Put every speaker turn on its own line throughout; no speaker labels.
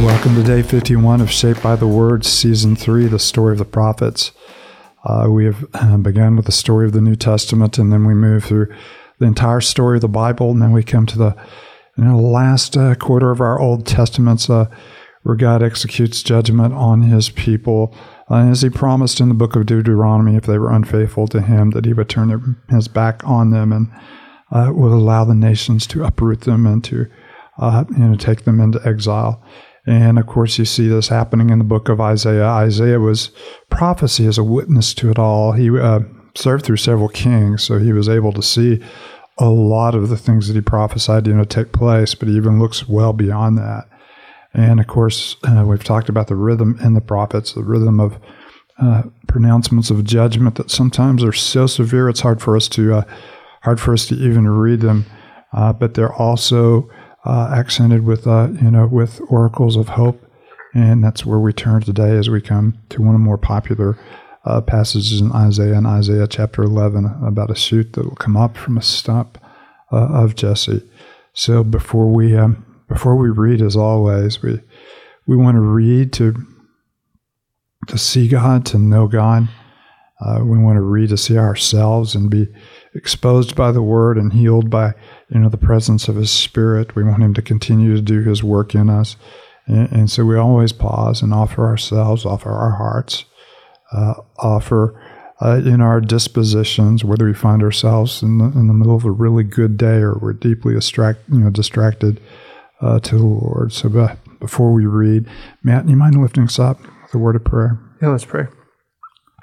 Welcome to day 51 of Shaped by the Word, Season 3, the story of the prophets. Uh, we have uh, begun with the story of the New Testament, and then we move through the entire story of the Bible, and then we come to the you know, last uh, quarter of our Old Testaments uh, where God executes judgment on his people. Uh, as he promised in the book of Deuteronomy, if they were unfaithful to him, that he would turn his back on them and uh, would allow the nations to uproot them and to you know, take them into exile. And of course, you see this happening in the book of Isaiah. Isaiah was prophecy as a witness to it all. He uh, served through several kings, so he was able to see a lot of the things that he prophesied, you know, take place. But he even looks well beyond that. And of course, uh, we've talked about the rhythm in the prophets, the rhythm of uh, pronouncements of judgment that sometimes are so severe it's hard for us to uh, hard for us to even read them. Uh, but they're also uh, accented with uh, you know with oracles of hope, and that's where we turn today as we come to one of the more popular uh, passages in Isaiah, in Isaiah chapter 11, about a shoot that will come up from a stump uh, of Jesse. So before we um, before we read, as always, we we want to read to to see God, to know God. Uh, we want to read to see ourselves and be exposed by the Word and healed by you know the presence of His Spirit. We want Him to continue to do His work in us, and, and so we always pause and offer ourselves, offer our hearts, uh, offer uh, in our dispositions, whether we find ourselves in the, in the middle of a really good day or we're deeply distract, you know, distracted uh, to the Lord. So, but before we read, Matt, you mind lifting us up with a word of prayer?
Yeah, let's pray.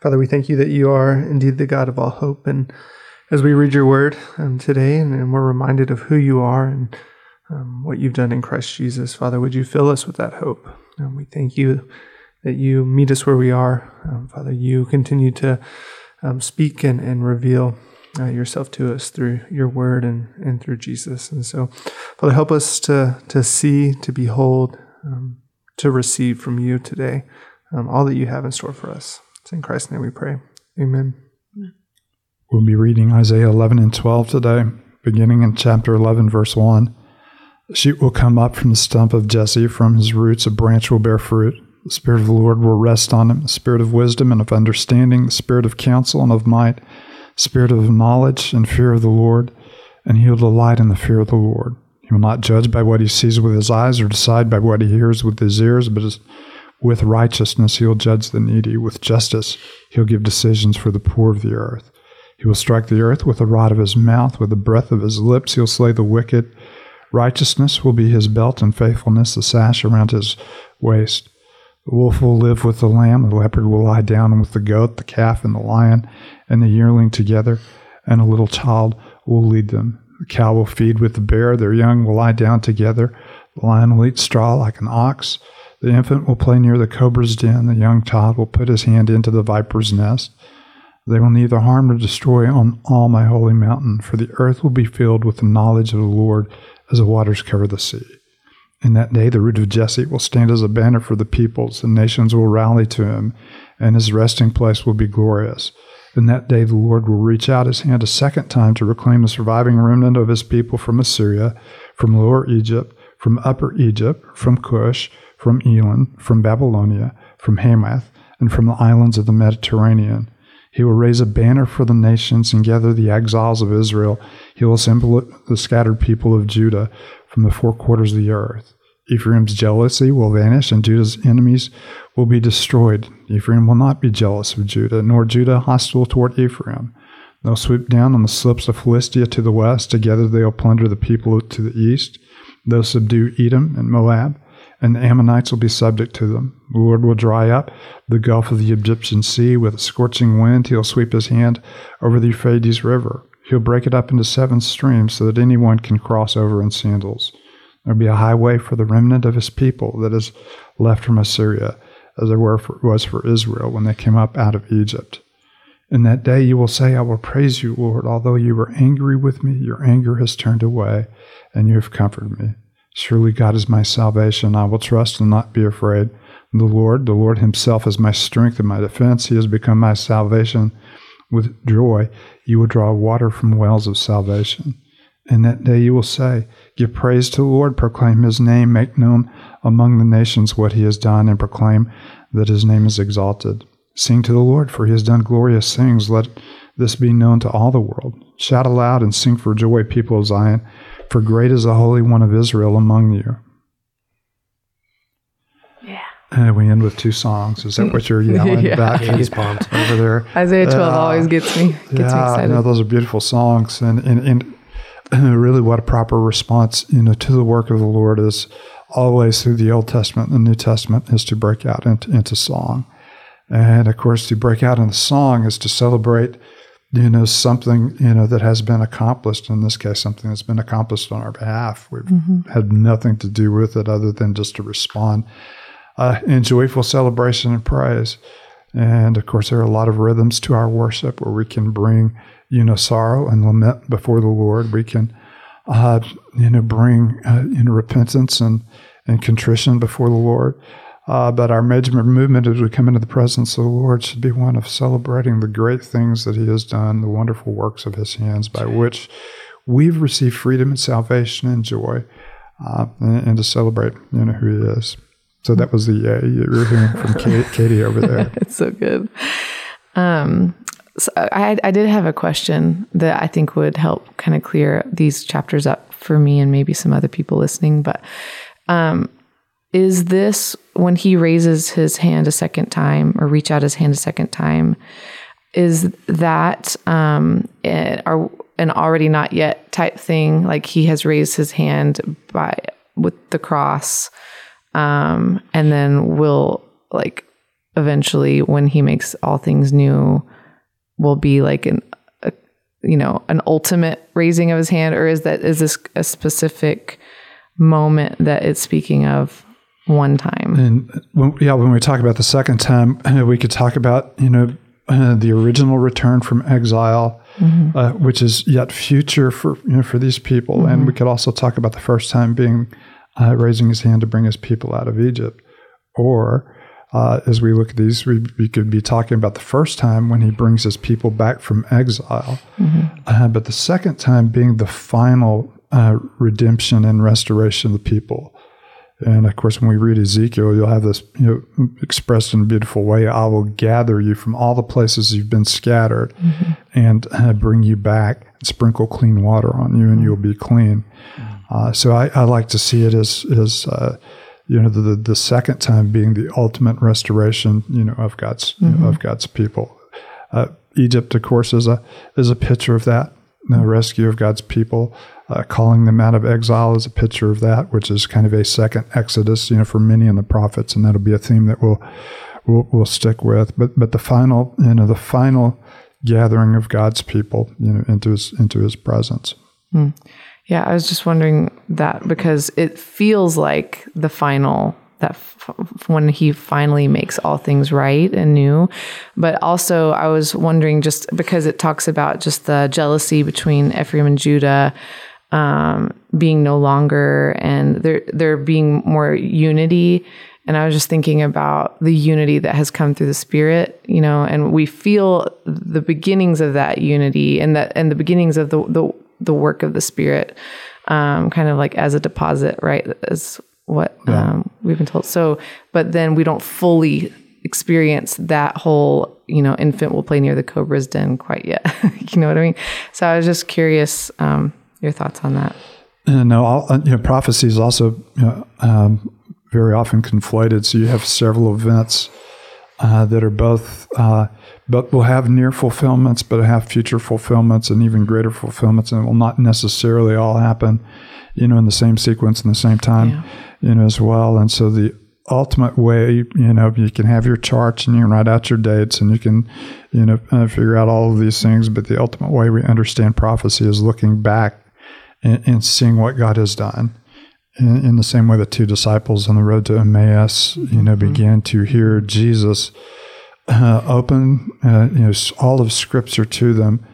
Father, we thank you that you are indeed the God of all hope and as we read your word um, today and, and, we're reminded of who you are and um, what you've done in Christ Jesus, Father, would you fill us with that hope? And we thank you that you meet us where we are. Um, Father, you continue to um, speak and, and reveal uh, yourself to us through your word and, and through Jesus. And so, Father, help us to, to see, to behold, um, to receive from you today um, all that you have in store for us. It's in Christ's name we pray. Amen.
We'll be reading Isaiah 11 and 12 today, beginning in chapter 11, verse 1. A shoot will come up from the stump of Jesse, from his roots a branch will bear fruit. The Spirit of the Lord will rest on him, the Spirit of wisdom and of understanding, the Spirit of counsel and of might, Spirit of knowledge and fear of the Lord, and he will delight in the fear of the Lord. He will not judge by what he sees with his eyes or decide by what he hears with his ears, but with righteousness he'll judge the needy. With justice he'll give decisions for the poor of the earth. He will strike the earth with the rod of his mouth, with the breath of his lips he'll slay the wicked. Righteousness will be his belt, and faithfulness the sash around his waist. The wolf will live with the lamb, the leopard will lie down with the goat, the calf and the lion, and the yearling together, and a little child will lead them. The cow will feed with the bear, their young will lie down together. The lion will eat straw like an ox. The infant will play near the cobra's den. The young child will put his hand into the viper's nest. They will neither harm nor destroy on all my holy mountain, for the earth will be filled with the knowledge of the Lord as the waters cover the sea. In that day, the root of Jesse will stand as a banner for the peoples, the nations will rally to him, and his resting place will be glorious. In that day, the Lord will reach out his hand a second time to reclaim the surviving remnant of his people from Assyria, from Lower Egypt, from Upper Egypt, from Cush, from Elam, from Babylonia, from Hamath, and from the islands of the Mediterranean he will raise a banner for the nations and gather the exiles of Israel. He will assemble the scattered people of Judah from the four quarters of the earth. Ephraim's jealousy will vanish, and Judah's enemies will be destroyed. Ephraim will not be jealous of Judah, nor Judah hostile toward Ephraim. They'll swoop down on the slopes of Philistia to the west. Together they'll plunder the people to the east. They'll subdue Edom and Moab and the Ammonites will be subject to them. The Lord will dry up the gulf of the Egyptian sea with a scorching wind. He'll sweep his hand over the Euphrates River. He'll break it up into seven streams so that anyone can cross over in sandals. There'll be a highway for the remnant of his people that is left from Assyria, as there was for Israel when they came up out of Egypt. In that day you will say, I will praise you, Lord. Although you were angry with me, your anger has turned away, and you have comforted me. Surely God is my salvation. I will trust and not be afraid. The Lord, the Lord Himself is my strength and my defense. He has become my salvation. With joy, you will draw water from wells of salvation. In that day you will say, Give praise to the Lord, proclaim his name, make known among the nations what he has done, and proclaim that his name is exalted. Sing to the Lord, for he has done glorious things. Let this be known to all the world. Shout aloud and sing for joy, people of Zion, for great is the Holy One of Israel among you.
Yeah.
And we end with two songs. Is that what you're yelling
Yeah.
back
Yeah, he's pumped.
over there?
Isaiah 12
Uh,
always gets me gets me
yeah,
excited.
no, those are beautiful songs, and and, and really, what a proper response, you know, to the work of the Lord is always through the Old Testament and the New Testament is to break out into, into song, and of course, to break out into song is to celebrate, you know, something you know that has been accomplished. In this case, something that's been accomplished on our behalf. We've had nothing to do with it other than just to respond uh, in joyful celebration and praise. And of course, there are a lot of rhythms to our worship where we can bring, you know, sorrow and lament before the Lord. We can, uh, you know, bring, uh, you know, repentance and, and contrition before the Lord. Uh, but our major movement as we come into the presence of the Lord should be one of celebrating the great things that He has done, the wonderful works of His hands by which we've received freedom and salvation and joy, uh, and, and to celebrate, you know, who He is. So that was the yay you were hearing from Kate, Katie over there.
it's so good. Um, so I, I did have a question that I think would help kind of clear these chapters up for me and maybe some other people listening. But um, is this when he raises his hand a second time or reach out his hand a second time? Is that um, are an already not yet type thing? Like he has raised his hand by with the cross, um, and then will like eventually when he makes all things new will be like an a, you know an ultimate raising of his hand or is that is this a specific moment that it's speaking of one time.
And when, yeah, when we talk about the second time, we could talk about you know uh, the original return from exile, uh, which is yet future for you know for these people, and we could also talk about the first time being uh, raising his hand to bring his people out of Egypt, or uh, as we look at these, we, we could be talking about the first time when he brings his people back from exile, uh, but the second time being the final uh, redemption and restoration of the people. And of course, when we read Ezekiel, you'll have this you know, expressed in a beautiful way. I will gather you from all the places you've been scattered and uh, bring you back and sprinkle clean water on you, and you'll be clean. Uh, so I, I like to see it as, as uh, you know, the, the, second time being the ultimate restoration, you know, of God's you know, of God's people. Uh, Egypt, of course, is a is a picture of that, the rescue of God's people. Uh, calling them out of exile is a picture of that, which is kind of a second Exodus, you know, for many in the prophets, and that'll be a theme that we'll we'll, we'll stick with. But but the final, you know, the final gathering of God's people, you know, into his into his presence.
yeah i was just wondering that because it feels like the final that f- when he finally makes all things right and new but also i was wondering just because it talks about just the jealousy between ephraim and judah um, being no longer and there there being more unity and I was just thinking about the unity that has come through the spirit, you know, and we feel the beginnings of that unity and that and the beginnings of the the, the work of the spirit, um, kind of like as a deposit, right? As what um, we've been told. So, but then we don't fully experience that whole, you know, infant will play near the cobra's den quite yet. you know what I mean? So I was just curious um, your thoughts on that.
Uh, no, all, uh, you know, prophecy is also you know, um, very often conflated. So you have several events uh, that are both, uh, but will have near fulfillments, but have future fulfillments and even greater fulfillments, and it will not necessarily all happen, you know, in the same sequence in the same time,
Yeah.
you know, as well. And so the ultimate way, you know, you can have your charts and you can write out your dates and you can, you know, uh, figure out all of these things. But the ultimate way we understand prophecy is looking back and, and seeing what God has done. In, in the same way the two disciples on the road to Emmaus, you know, began to hear Jesus uh, open, uh, you know, all of Scripture to them,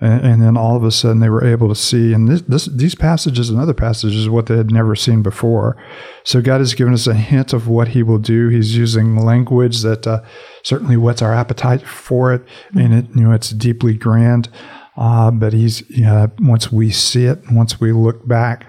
and, and then all of a sudden they were able to see. And this, this, these passages and other passages, what they had never seen before. So God has given us a hint of what He will do. He's using language that uh, certainly whets our appetite for it, and it, you know, it's deeply grand. Uh, but he's yeah. Once we see it, once we look back,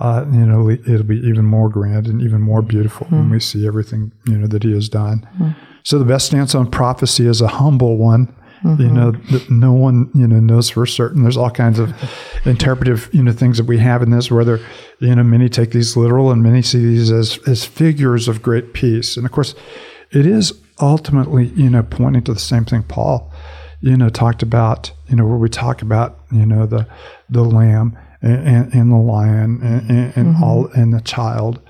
uh, you know, it'll be even more grand and even more beautiful mm. when we see everything you know that he has done. Mm. So the best stance on prophecy is a humble one. Mm-hmm. You know that no one you know knows for certain. There's all kinds of interpretive you know things that we have in this. Whether you know many take these literal and many see these as as figures of great peace. And of course, it is ultimately you know pointing to the same thing Paul you know talked about. You know where we talk about you know the the lamb and, and, and the lion and, and mm-hmm. all and the child.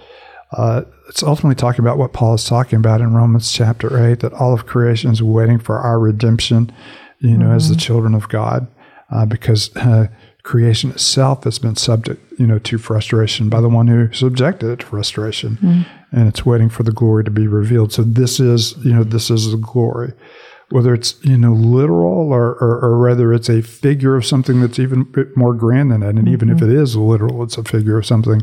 Uh, it's ultimately talking about what Paul is talking about in Romans chapter 8 that all of creation is waiting for our redemption, you know, mm-hmm. as the mm-hmm. children of God, uh, because uh, creation itself has been subject, you know, to frustration by the one who subjected it to frustration. Mm-hmm. And it's waiting for the glory to be revealed. So this is, you know, this is the glory. Whether it's, you know, literal or, or, or whether it's a figure of something that's even more grand than that. And mm-hmm. even if mm-hmm. it is literal, it's a figure of something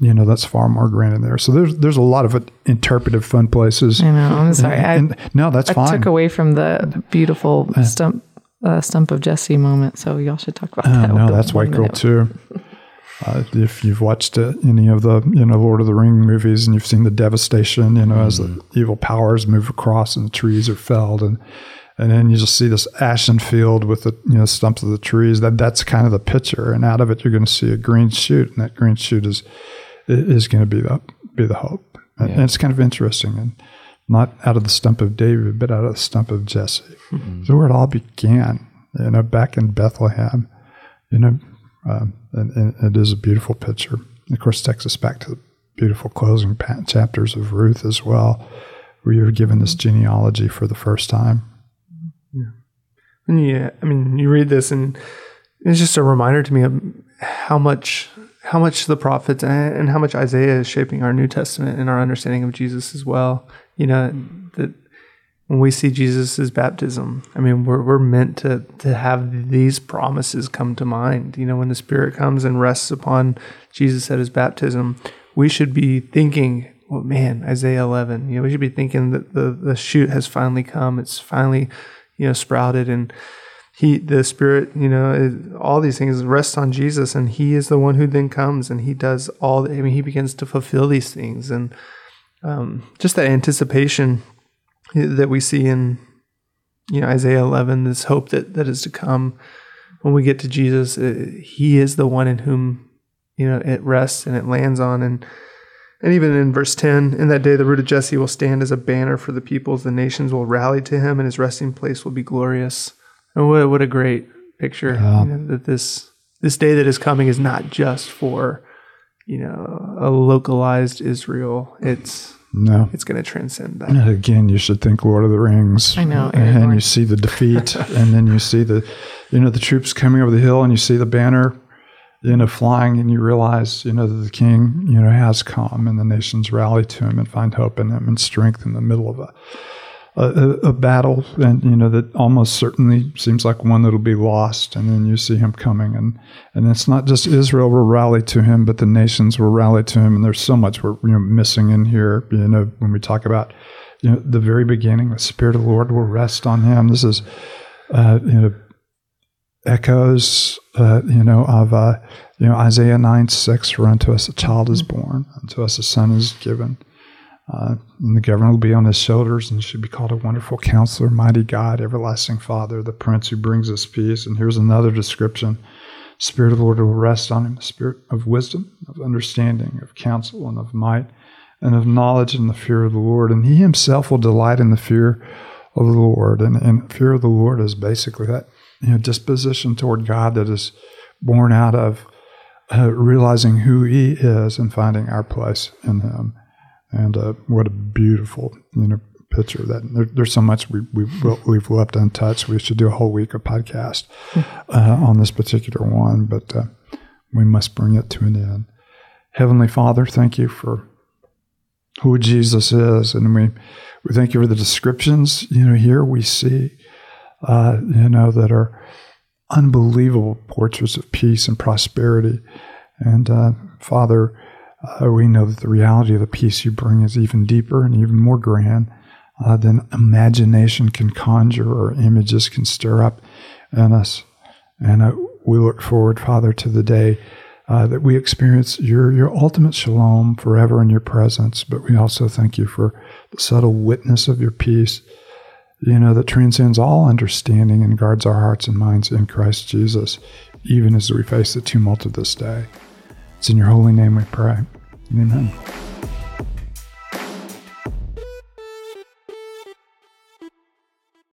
you know that's far more grand in there. So there's there's a lot of interpretive fun places.
I know. I'm sorry.
And, and, no, that's fine.
I
fine.
took away from the beautiful stump uh, stump of Jesse moment. So y'all should talk about uh, that.
No, that's white girl too. Uh, if you've watched uh, any of the you know Lord of the Ring movies and you've seen the devastation, you know, mm-hmm. as the mm-hmm. evil powers move across and the trees are felled and and then you just see this ashen field with the you know stumps of the trees. That that's kind of the picture, and out of it you're going to see a green shoot, and that green shoot is is going to be the be the hope. And, and, it's kind of interesting, and not out of the stump of David, but out of the stump of Jesse. Mm-hmm. So where it all began, you know, back in Bethlehem, you know, um, and, and, it is a beautiful picture. Of course, takes us back to the beautiful closing chapters of Ruth as well, where you're given this genealogy for the first time.
Yeah, and yeah, I mean, you read this, and it's just a reminder to me of how much how much the prophets and how much Isaiah is shaping our New Testament and our understanding of Jesus as well. You know, that when we see Jesus' baptism, I mean, we're, we're meant to, to have these promises come to mind. You know, when the Spirit comes and rests upon Jesus at his baptism, we should be thinking, well, man, Isaiah 11, you know, we should be thinking that the, the shoot has finally come. It's finally, you know, sprouted and, he the spirit you know all these things rest on jesus and he is the one who then comes and he does all the, i mean he begins to fulfill these things and um, just that anticipation that we see in you know isaiah 11 this hope that that is to come when we get to jesus it, uh, he is the one in whom you know it rests and it lands on and and even in verse 10, in that day the root of Jesse will stand as a banner for the peoples. The nations will rally to him, and his resting place will be glorious. And what, what a great picture yeah. you know, that this this day that is coming is not just for you know a localized Israel. It's no, it's going to transcend that.
And again, you should think Lord of the Rings.
I know,
and you see the defeat, and then you see the you know the troops coming over the hill, and you see the banner you know, flying and you realize, you know, that the king, you know, has come and the nations rally to him and find hope in him and strength in the middle of a, a, a, battle, and you know that almost certainly seems like one that'll be lost, and then you see him coming, and and it's not just Israel will rally to him, but the nations will rally to him, and there's so much we're you know missing in here. You know when we talk about you know the very beginning, the Spirit of the Lord will rest on him. This is uh, you know echoes uh, you know of uh, you know Isaiah nine six, for unto us a child is born, unto us a son is given uh, and the government will be on his shoulders and should be called a wonderful counselor, mighty God, everlasting Father, the Prince who brings us peace. And here's another description Spirit of the Lord will rest on him, the spirit of wisdom, of understanding, of counsel, and of might, and of knowledge and the fear of the Lord. And he himself will delight in the fear of the Lord. And, and fear of the Lord is basically that you know, disposition toward God that is born out of uh, realizing who he is and finding our place in him. And uh, what a beautiful you know picture that there, there's so much we, we we've left untouched. We should do a whole week of podcast uh, on this particular one, but uh, we must bring it to an end. Heavenly Father, thank you for who Jesus is, and we we thank you for the descriptions. You know, here we see, uh, you know, that are unbelievable portraits of peace and prosperity, and uh, Father uh, we know that the reality of the peace you bring is even deeper and even more grand uh, than imagination can conjure or images can stir up in us. And uh, we look forward, Father, to the day uh, that we experience your, your ultimate shalom forever in your presence. But we also thank you for the subtle witness of your peace, you know, that transcends all understanding and guards our hearts and minds in Christ Jesus, even as we face the tumult of this day. It's in your holy name we pray. Amen.